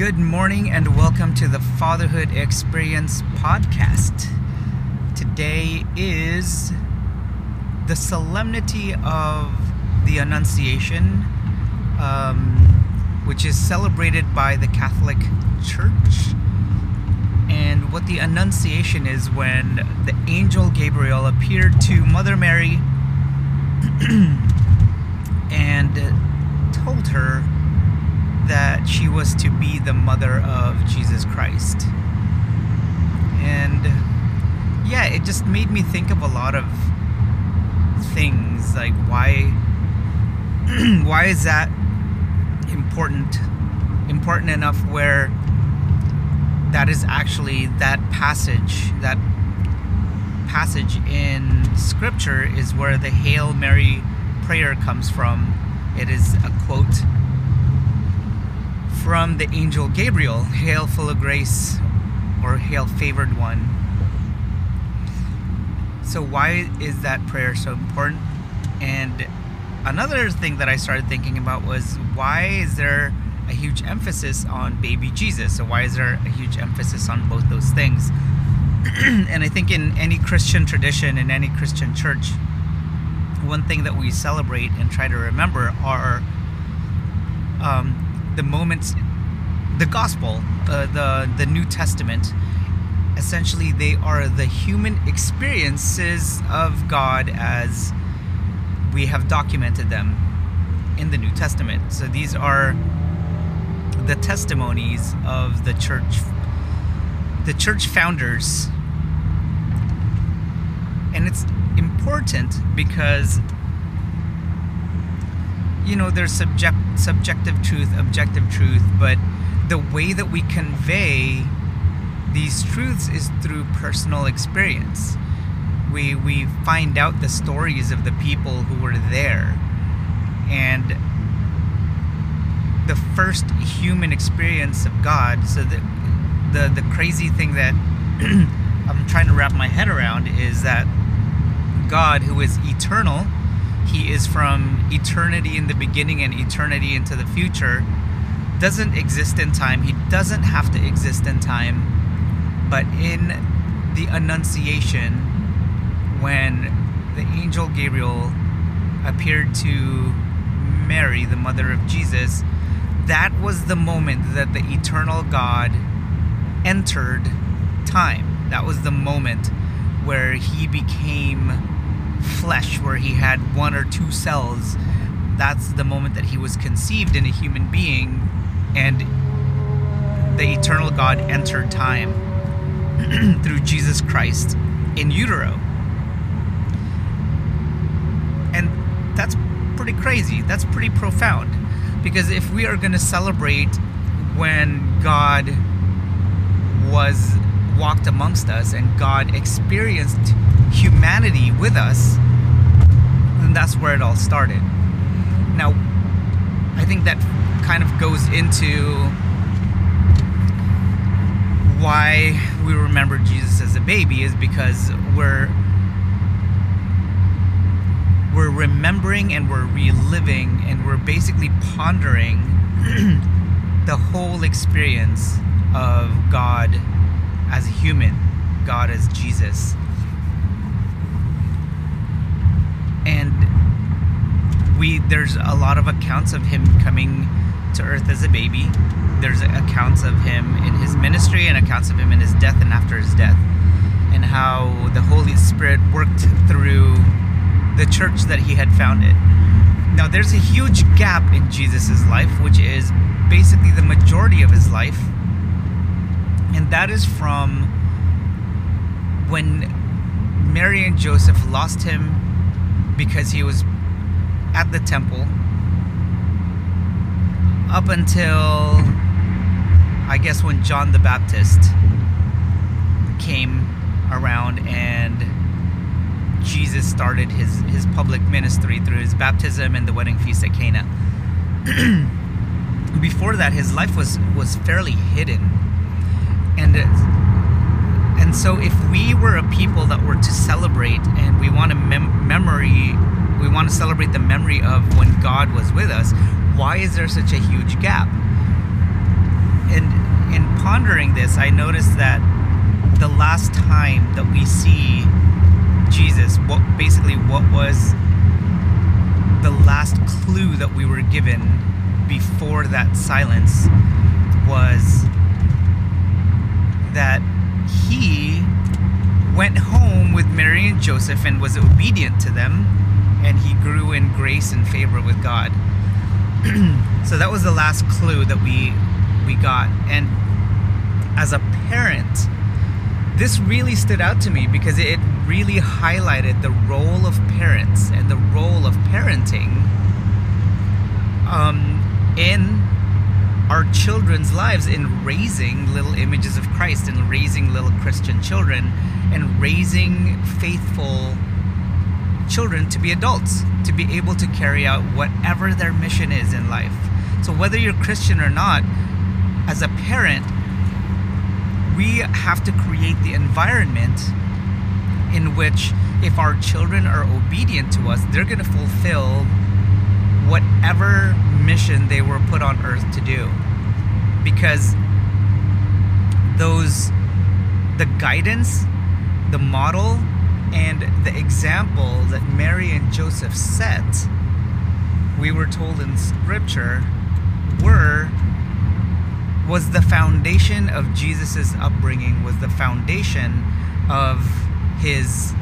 Good morning and welcome to the Fatherhood Experience podcast. Today is the solemnity of the Annunciation, um, which is celebrated by the Catholic Church. And what the Annunciation is when the angel Gabriel appeared to Mother Mary and told her that she was to be the mother of Jesus Christ. And yeah, it just made me think of a lot of things like why why is that important important enough where that is actually that passage that passage in scripture is where the Hail Mary prayer comes from. It is a quote from the angel Gabriel Hail, full of grace, or Hail, favored one. So, why is that prayer so important? And another thing that I started thinking about was why is there a huge emphasis on baby Jesus? So, why is there a huge emphasis on both those things? and I think in any Christian tradition, in any Christian church, one thing that we celebrate and try to remember are um, the moments, the gospel, uh, the the New Testament, essentially they are the human experiences of God as we have documented them in the New Testament. So these are the testimonies of the church, the church founders, and it's important because you know there's subject subjective truth objective truth but the way that we convey these truths is through personal experience. We we find out the stories of the people who were there. And the first human experience of god so the the, the crazy thing that i'm trying to wrap my head around is that god who is eternal he is from eternity in the beginning and eternity into the future. Doesn't exist in time. He doesn't have to exist in time. But in the Annunciation, when the angel Gabriel appeared to Mary, the mother of Jesus, that was the moment that the eternal God entered time. That was the moment where he became flesh where he had one or two cells, that's the moment that he was conceived in a human being and the eternal God entered time through Jesus Christ in utero. And that's pretty crazy. That's pretty profound. Because if we are going to celebrate when God was walked amongst us and God experienced humanity with us, then that's where it all started. Now, I think that kind of goes into why we remember Jesus as a baby is because we're we're remembering and we're reliving and we're basically pondering the whole experience of God as a human, God as Jesus. And we there's a lot of accounts of him coming to earth as a baby. There's accounts of him in his ministry and accounts of him in his death and after his death. And how the Holy Spirit worked through the church that he had founded. Now, there's a huge gap in Jesus' life, which is basically the majority of his life and that is from when Mary and Joseph lost him because he was at the temple up until I guess when John the Baptist came around and Jesus started his, his public ministry through his baptism and the wedding feast at Cana. Before that, his life was, was fairly hidden and and so if we were a people that were to celebrate and we want a mem- memory we want to celebrate the memory of when god was with us why is there such a huge gap? And in pondering this, I noticed that the last time that we see Jesus, what basically what was the last clue that we were given before that silence was that he went home with Mary and Joseph and was obedient to them, and he grew in grace and favor with God. so that was the last clue that we we got. And as a parent, this really stood out to me because it really highlighted the role of parents and the role of parenting um, in our children's lives in raising little images of Christ and raising little Christian children and raising faithful children to be adults, to be able to carry out whatever their mission is in life. So, whether you're Christian or not, as a parent, we have to create the environment in which, if our children are obedient to us, they're going to fulfill whatever mission they were put on earth to do. Because those, the guidance, the model, and the example that Mary and Joseph set, we were told in scripture, were was the foundation of Jesus's upbringing, was the foundation of his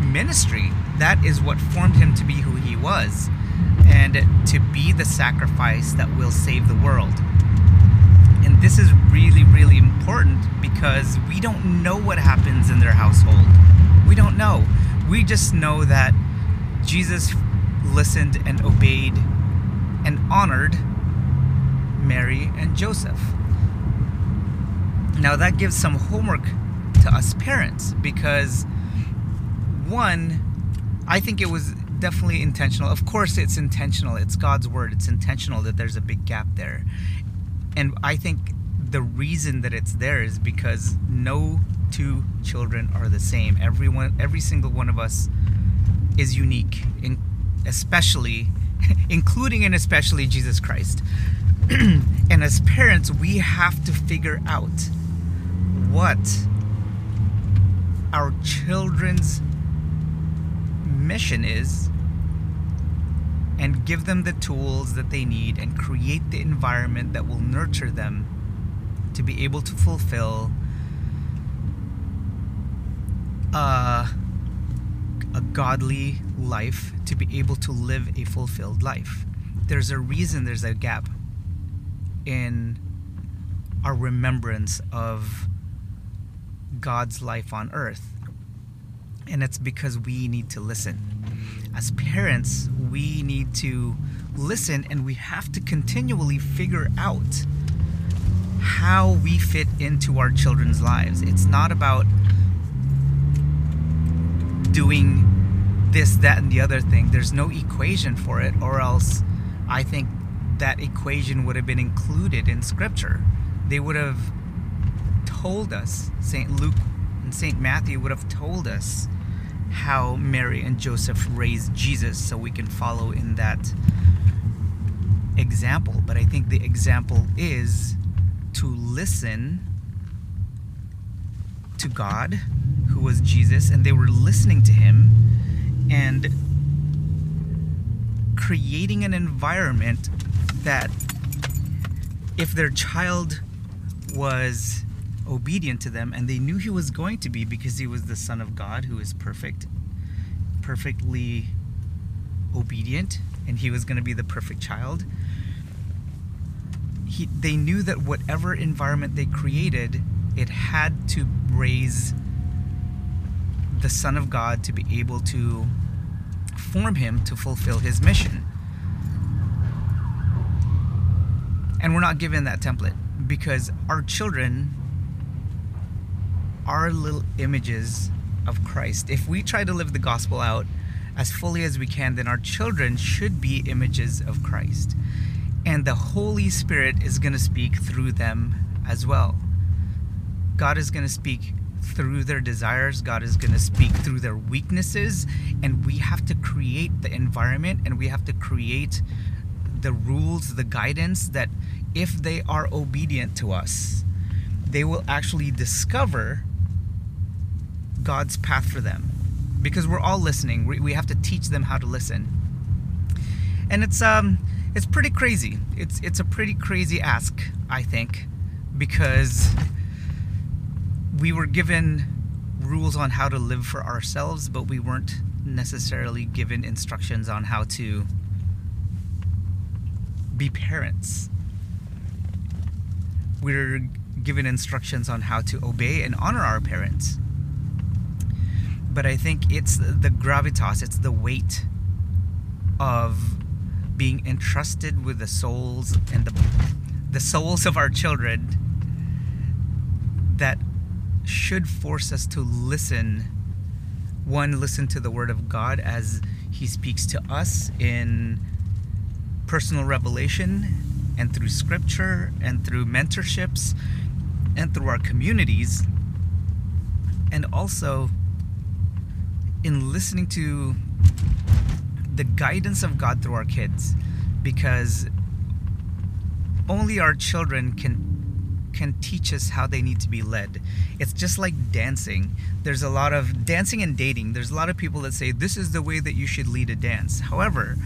ministry. That is what formed him to be who he was and to be the sacrifice that will save the world. And this is really, really important because we don't know what happens in their household. We don't know. We just know that Jesus listened and obeyed and honored Mary and Joseph. Now, that gives some homework to us parents because, one, I think it was definitely intentional. Of course, it's intentional. It's God's word. It's intentional that there's a big gap there. And I think the reason that it's there is because no two children are the same. Everyone, every single one of us is unique, in, especially, including and especially Jesus Christ. and as parents, we have to figure out what our children's mission is and give them the tools that they need and create the environment that will nurture them to be able to fulfill a, a godly life, to be able to live a fulfilled life. There's a reason there's a gap in our remembrance of God's life on earth. And it's because we need to listen. As parents, we need to listen and we have to continually figure out how we fit into our children's lives. It's not about doing this, that, and the other thing. There's no equation for it, or else I think that equation would have been included in Scripture. They would have told us, St. Luke and St. Matthew would have told us how Mary and Joseph raised Jesus so we can follow in that example. But I think the example is to listen to God, who was Jesus, and they were listening to him and creating an environment that if their child was obedient to them and they knew he was going to be because he was the son of God who is perfect perfectly obedient and he was going to be the perfect child he, they knew that whatever environment they created it had to raise the son of God to be able to form him to fulfill his mission And we're not given that template because our children are little images of Christ. If we try to live the gospel out as fully as we can, then our children should be images of Christ. And the Holy Spirit is going to speak through them as well. God is going to speak through their desires, God is going to speak through their weaknesses, and we have to create the environment and we have to create the rules, the guidance that if they are obedient to us, they will actually discover God's path for them. Because we're all listening. We, we have to teach them how to listen. And it's um it's pretty crazy. It's it's a pretty crazy ask, I think, because we were given rules on how to live for ourselves, but we weren't necessarily given instructions on how to be parents. We're given instructions on how to obey and honor our parents. But I think it's the gravitas, it's the weight of being entrusted with the souls and the the souls of our children that should force us to listen. One listen to the word of God as he speaks to us in personal revelation and through scripture and through mentorships and through our communities. And also in listening to the guidance of God through our kids because only our children can can teach us how they need to be led. It's just like dancing. There's a lot of dancing and dating. There's a lot of people that say this is the way that you should lead a dance. However,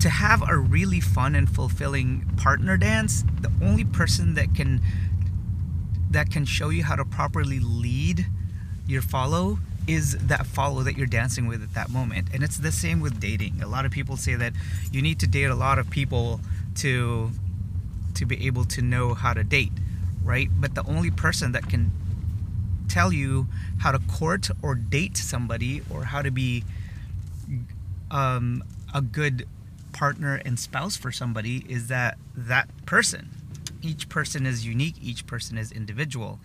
to have a really fun and fulfilling partner dance, the only person that can that can show you how to properly lead your follow is that follow that you're dancing with at that moment. And it's the same with dating. A lot of people say that you need to date a lot of people to to be able to know how to date right? But the only person that can tell you how to court or date somebody or how to be um, a good partner and spouse for somebody is that that person. Each person is unique, each person is individual.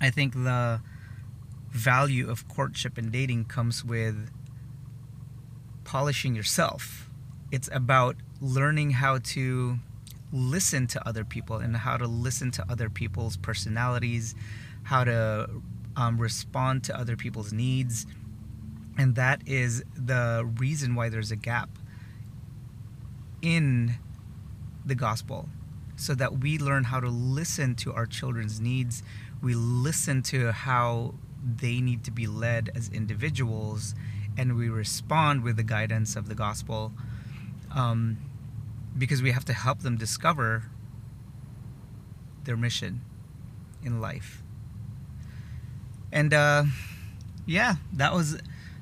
I think the value of courtship and dating comes with polishing yourself. It's about learning how to listen to other people and how to listen to other people's personalities, how to um, respond to other people's needs. And that is the reason why there's a gap in the gospel so that we learn how to listen to our children's needs. We listen to how they need to be led as individuals, and we respond with the guidance of the gospel. Um, because we have to help them discover their mission in life. And uh, yeah, that was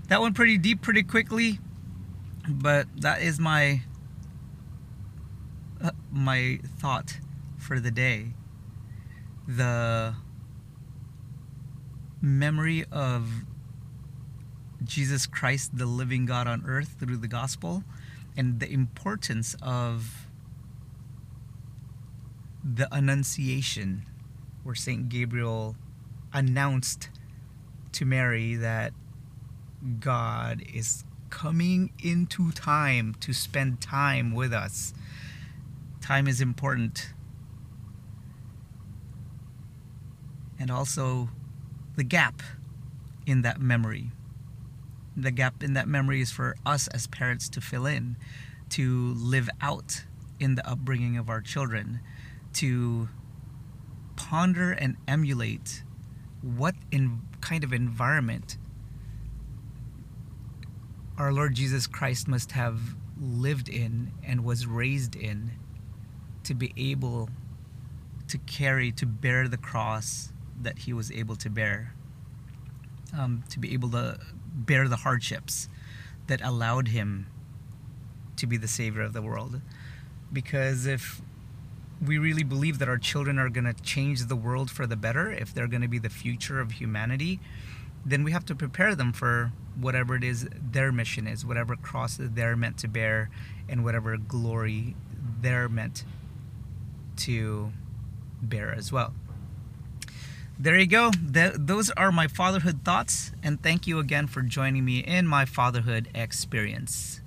that went pretty deep pretty quickly, but that is my uh, my thought for the day. The memory of Jesus Christ, the living God on earth through the gospel and the importance of the Annunciation, where Saint Gabriel announced to Mary that God is coming into time to spend time with us. Time is important. And also the gap in that memory the gap in that memory is for us as parents to fill in, to live out in the upbringing of our children, to ponder and emulate what in kind of environment our Lord Jesus Christ must have lived in and was raised in to be able to carry, to bear the cross that he was able to bear, um, to be able to bear the hardships that allowed him to be the savior of the world. Because if we really believe that our children are going to change the world for the better, if they're going to be the future of humanity, then we have to prepare them for whatever it is their mission is, whatever cross they're meant to bear, and whatever glory they're meant to bear as well there you go. Th- those are my fatherhood thoughts, and thank you again for joining me in my fatherhood experience.